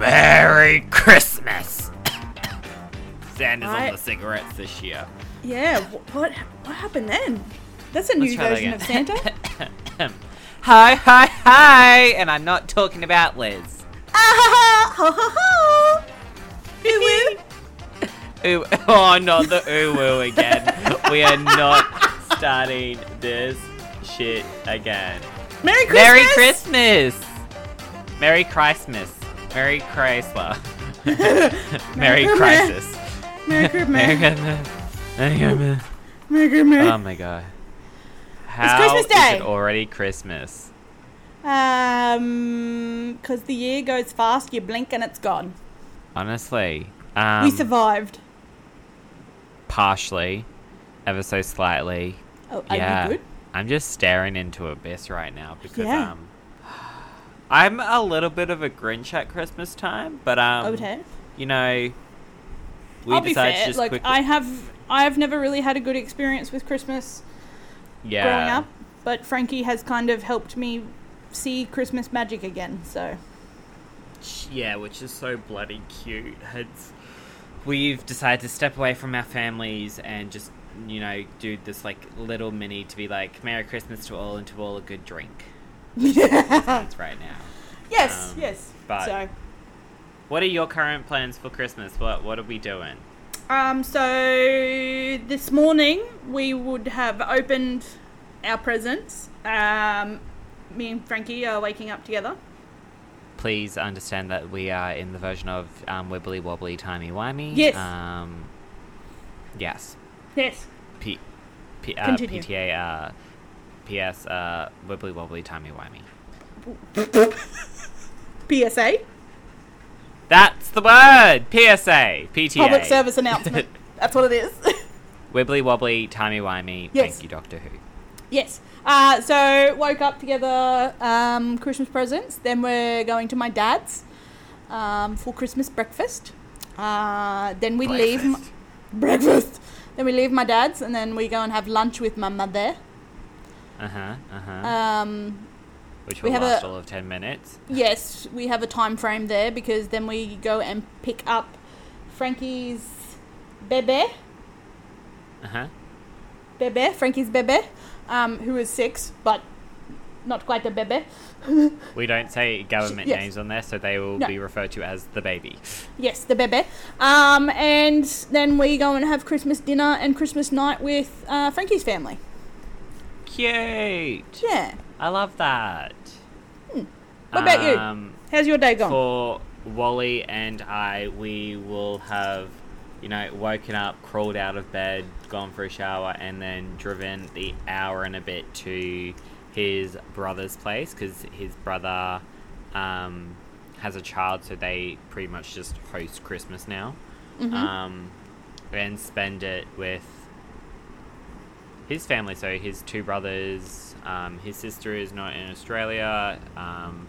Merry Christmas! Santa's I- on the cigarettes this year. Yeah, wh- what what happened then? That's a new try that version of again. Santa. hi, hi, hi! And I'm not talking about Liz. ah, ha, ha, ha. Ooh, ooh. Ooh, oh, not the ooh woo again. we are not starting this shit again. Merry Christmas! Merry Christmas! Merry Christmas. Merry Chrysler. Merry Christmas. Crisis. Merry Christmas! Merry Christmas. Merry Christmas. Oh my god. How Christmas is it already Christmas? Um, because the year goes fast, you blink and it's gone. Honestly. Um, we survived. partially, ever so slightly. Oh, are yeah. you good? I'm just staring into abyss right now because Yeah. um I'm a little bit of a Grinch at Christmas time, but um okay. you know we I'll be fair. just Like quickly I have, I have never really had a good experience with Christmas yeah. growing up, but Frankie has kind of helped me see Christmas magic again. So Yeah, which is so bloody cute. It's, we've decided to step away from our families and just, you know, do this like little mini to be like Merry Christmas to all and to all a good drink. That's right now. yes, Um, yes. but- so What are your current plans for Christmas? What what are we doing? Um, so this morning we would have opened our presents. Um, me and Frankie are waking up together. Please understand that we are in the version of um, Wibbly Wobbly Timey Wimey. Yes. Um, yes. Yes. P, P, uh, PTA. Uh, P.S. Uh, Wibbly Wobbly Timey Wimey. PSA, That's the word. PSA. PTA. public service announcement. That's what it is. Wibbly wobbly, timey wimey. Yes. Thank you, Doctor Who. yes. Uh, so woke up together. Um, Christmas presents. Then we're going to my dad's um, for Christmas breakfast. Uh, then we leave. m- Breakfast. breakfast. Then we leave my dad's, and then we go and have lunch with my mother. Uh huh. Uh huh. Um, Which we have last a- all of ten minutes. Yes, we have a time frame there because then we go and pick up Frankie's bebe, Uh huh. bebe, Frankie's bebe, um, who is six, but not quite a bebe. We don't say government Yes. names on there, so they will No. be referred to as the baby. Yes, the bebe. Um, and then we go and have Christmas dinner and Christmas night with uh, Frankie's family. Cute. Yeah. I love that. What about you? Um, How's your day gone? For Wally and I, we will have, you know, woken up, crawled out of bed, gone for a shower, and then driven the hour and a bit to his brother's place because his brother um, has a child, so they pretty much just host Christmas now. Mhm. Um, and spend it with his family. So his two brothers, um, his sister is not in Australia, um,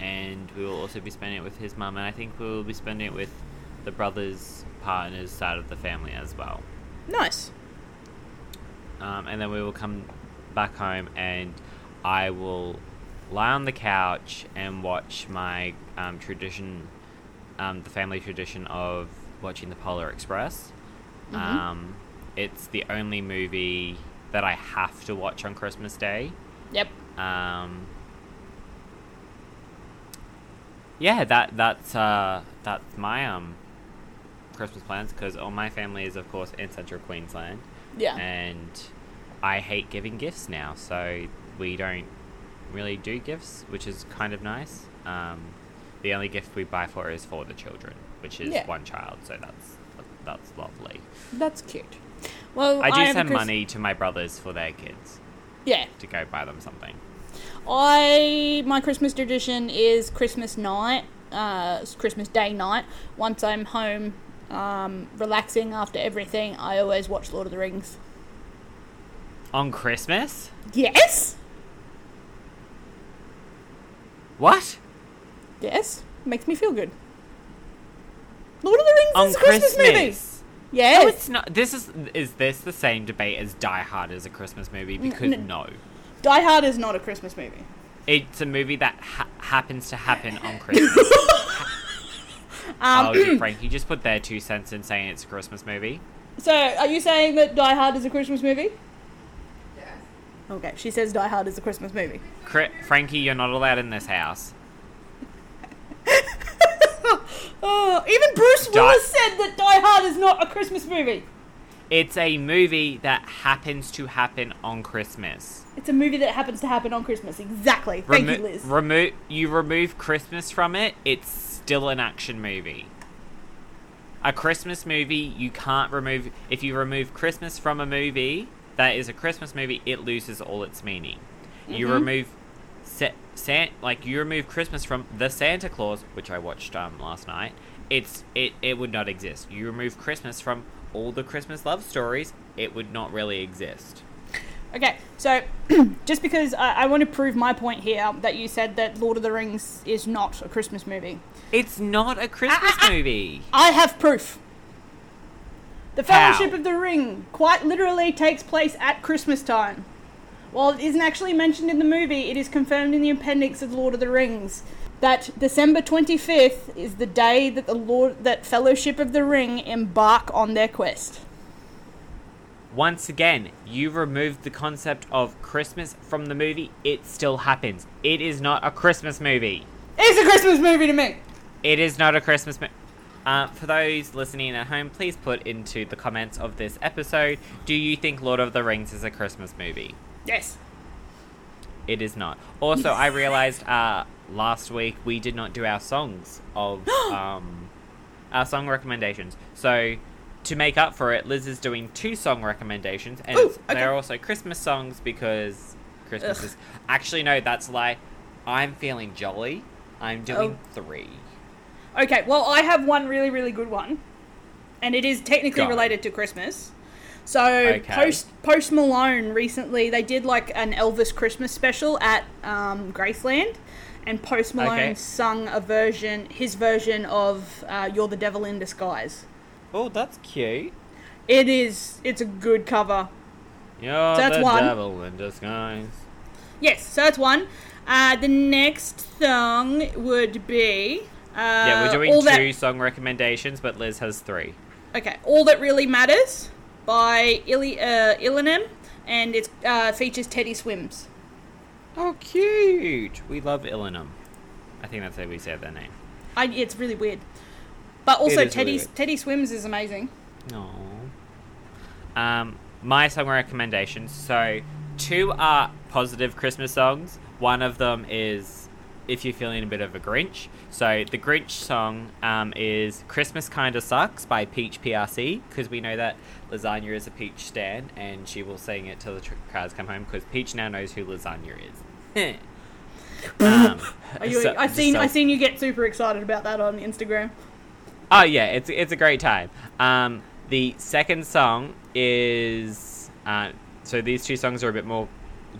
and we will also be spending it with his mum. And I think we will be spending it with the brothers' partners' side of the family as well. nice. Um, and then we will come back home, and I will lie on the couch and watch my um, tradition, um, the family tradition of watching the Polar Express. Mhm. Um, it's the only movie that I have to watch on Christmas Day. Yep. Um, yeah, that that's uh, that's my um, Christmas plans because all my family is of course in Central Queensland Yeah. and I hate giving gifts now, so we don't really do gifts, which is kind of nice. Um, the only gift we buy for is for the children, which is Yeah. one child, so that's that's lovely. That's cute. Well, I do a send money to my brothers for their kids Yeah. to go buy them something. I my Christmas tradition is Christmas night, uh, Christmas Day night. Once I'm home, um, relaxing after everything, I always watch Lord of the Rings. On Christmas? Yes, What? yes, makes me feel good. Lord of the Rings On is a Christmas, movie. Christmas? Yes, No, it's not. This is is this the same debate as Die Hard as a Christmas movie? Because n- no, Die Hard is not a Christmas movie. it's a movie that ha- happens to happen on Christmas. Um, oh, did Frankie just put their two cents in saying it's a Christmas movie? so, are you saying that Die Hard is a Christmas movie? Yes. Okay, she says Die Hard is a Christmas movie. Cri- Frankie, you're not allowed in this house. Oh, even Bruce Die- Willis said that Die Hard is not a Christmas movie. It's a movie that happens to happen on Christmas. It's a movie that happens to happen on Christmas. Exactly. Thank you, Liz. Remo- you remove Christmas from it, it's still an action movie. A Christmas movie, you can't remove. If you remove Christmas from a movie that is a Christmas movie, it loses all its meaning. You Mhm. remove. Sa- San- like you remove Christmas from the Santa Claus, which I watched um, last night. It's it it would not exist. You remove Christmas from all the Christmas love stories, it would not really exist. Okay, so just because I, I want to prove my point here that you said that Lord of the Rings is not a Christmas movie, It's not a Christmas movie. I have proof. The How? Fellowship of the Ring quite literally takes place at Christmas time. While it isn't actually mentioned in the movie, it is confirmed in the appendix of Lord of the Rings that December 25th is the day that the Lord that Fellowship of the Ring embark on their quest. Once again, you removed the concept of Christmas from the movie, it still happens. It is not a Christmas movie. It's a Christmas movie to me. It is not a Christmas movie. Uh, for those listening at home, please put into the comments of this episode do you think Lord of the Rings is a Christmas movie? Yes. It is not. Also, I realized uh, last week we did not do our songs of um, our song recommendations. So to make up for it, Liz is doing two song recommendations, and Ooh, okay. they're also Christmas songs because Christmas Ugh. is. Actually, no, that's a lie. I'm feeling jolly. I'm doing three. Okay, well, I have one really, really good one, and it is technically Go. related to Christmas. So Okay. post Post Malone recently, they did like an Elvis Christmas special at um, Graceland, and Post Malone Okay. sung a version, his version of uh, "You're the Devil in Disguise." Oh, that's cute. It is, it's a good cover. You're that's the one. devil in disguise. Yes, so that's one. Uh, the next song would be. Uh, yeah, we're doing two That- song recommendations, but Liz has three. Okay, All That Really Matters by Ili- uh, Illenium, and it uh, features Teddy Swims. Oh, cute. We love Illenium. I think that's how we say their name. I, it's really weird. But also, Teddy, really. Teddy Swims is amazing. No. Um, my song recommendations. So, two are positive Christmas songs. One of them is if you're feeling a bit of a Grinch. So, the Grinch song um, is Christmas Kinda Sucks by Peach PRC, because we know that Lasagna is a Peach stan, and she will sing it till the tr- cars come home, because Peach now knows who Lasagna is. um, you, so- I've seen so- I've seen you get super excited about that on Instagram. Oh yeah, it's it's a great time. Um, the second song is uh, so these two songs are a bit more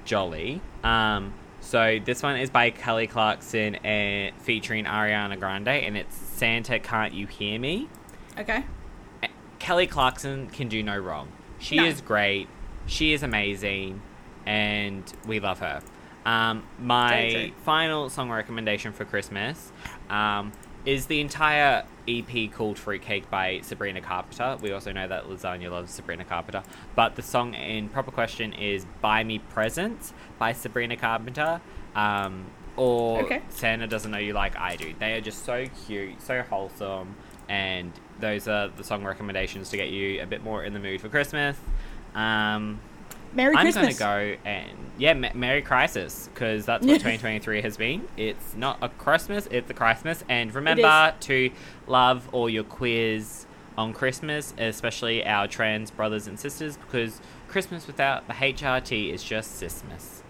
jolly. Um, so this one is by Kelly Clarkson and featuring Ariana Grande, and it's Santa Can't You Hear Me. Okay. Kelly Clarkson can do no wrong. She No. is great. She is amazing, and we love her. Um, my final song recommendation for Christmas um, is the entire EP called Fruitcake by Sabrina Carpenter. We also know that Lasagna loves Sabrina Carpenter, but the song in proper question is "Buy Me Presents" by Sabrina Carpenter. Um, or Okay. Santa doesn't know you like I do. They are just so cute, so wholesome, and those are the song recommendations to get you a bit more in the mood for Christmas. Um, Merry I'm Christmas. gonna go and yeah, M- Merry Crisis because that's what 2023 has been. It's not a Christmas, it's a Christmas, and remember to love all your queers on Christmas, especially our trans brothers and sisters, because Christmas without the HRT is just Sismas.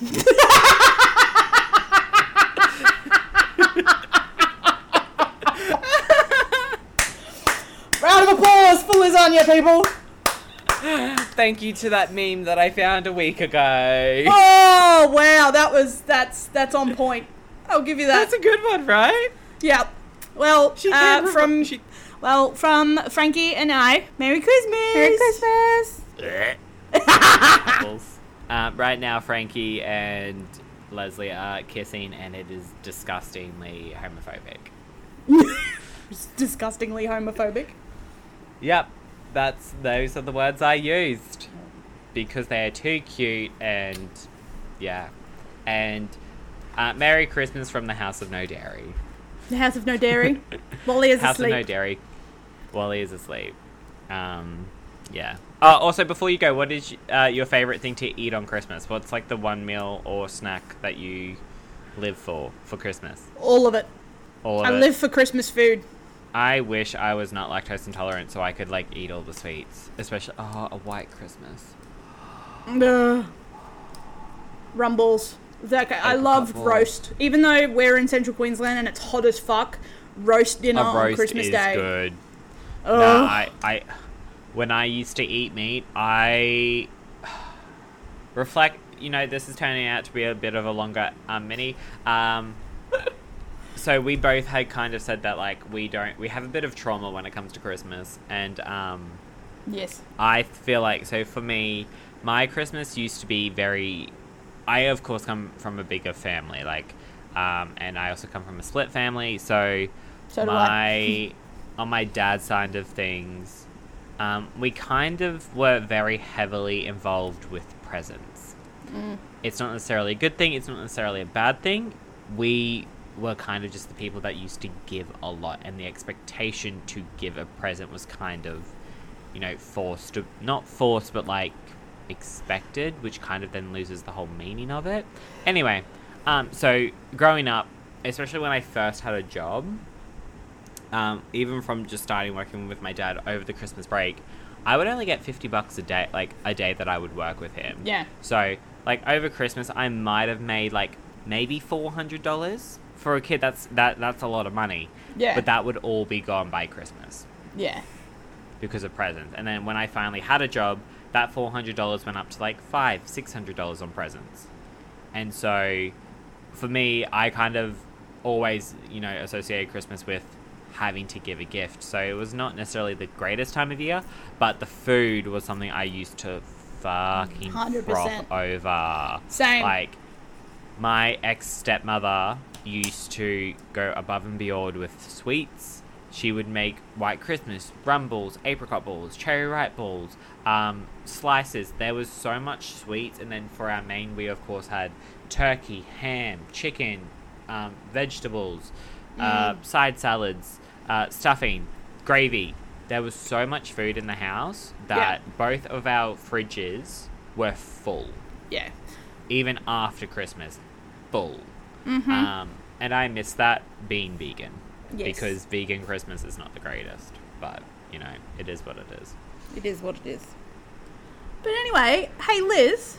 Round of applause for lasagna, people. Thank you to that meme that I found a week ago. Oh wow, that was that's that's on point. I'll give you that. That's a good one, right? yeah. Well, She uh, from- from she- well from Frankie and I. Merry Christmas. Merry Christmas. Apples. Um, right now, Frankie and Lesley are kissing, and it is disgustingly homophobic. disgustingly homophobic. Yep, that's those are the words I used because they are too cute and yeah, and uh, Merry Christmas from the House of No Dairy. The House of No Dairy. Wally is House asleep. House of No Dairy. Wally is asleep. Um, yeah. Oh, also, before you go, what is uh, your favorite thing to eat on Christmas? What's like the one meal or snack that you live for for Christmas? All of it. All of I it. live for Christmas food. I wish I was not lactose intolerant so I could like eat all the sweets, especially oh a white Christmas. Ugh. Rumbles. That I love ball. roast. Even though we're in central Queensland and it's hot as fuck, roast dinner a on roast Christmas is Day. good. Ugh. No, I, I, when I used to eat meat, I reflect. You know, this is turning out to be a bit of a longer um, mini. Um, so we both had kind of said that like we don't, we have a bit of trauma when it comes to Christmas, and um, yes. I feel like so for me, my Christmas used to be very. I of course come from a bigger family, like, um, and I also come from a split family. So, So my on my dad's side of things, um, we kind of were very heavily involved with presents. Mm. It's not necessarily a good thing. It's not necessarily a bad thing. We were kind of just the people that used to give a lot, and the expectation to give a present was kind of, you know, forced, not forced, but like expected, which kind of then loses the whole meaning of it. Anyway, um, so growing up, especially when I first had a job, um, even from just starting working with my dad over the Christmas break, I would only get fifty bucks a day, like a day that I would work with him. Yeah. So, like over Christmas, I might have made like maybe four hundred dollars for a kid. That's that that's a lot of money. Yeah. But that would all be gone by Christmas Yeah. because of presents. And then when I finally had a job, that four hundred dollars went up to like five, six hundred dollars on presents. And so, for me, I kind of always, you know, associated Christmas with having to give a gift. So it was not necessarily the greatest time of year, but the food was something I used to fucking 100%. froth over. Same. Like, my ex stepmother used to go above and beyond with sweets. She would make white Christmas, rumbles, apricot balls, cherry ripe balls, um, slices. There was so much sweets, and then for our main, we of course had turkey, ham, chicken, um, vegetables, uh, side salads, uh, stuffing, gravy. There was so much food in the house that both of our fridges were full Yeah. Even after Christmas, full. Mm-hmm. Um, and I miss that being vegan Yes. because vegan Christmas is not the greatest, but you know it is what it is. It is what it is. But anyway, hey Liz,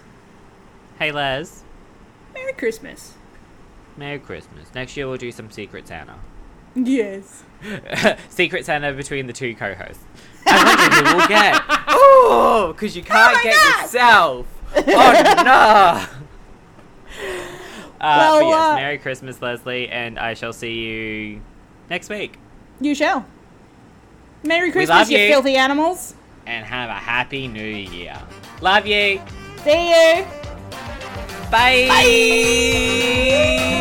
Hey Les, Merry Christmas. Merry Christmas. Next year we'll do some Secret Santa. Yes. Secret Santa between the two co-hosts. I wonder who we'll get. Oh, because you can't my get God. yourself. Oh no. Uh, Well, but yes, uh, Merry Christmas, Lesley, and I shall see you next week. You shall. Merry Christmas, you you. filthy animals. and have a happy new year. Love you. See you. Bye. Bye.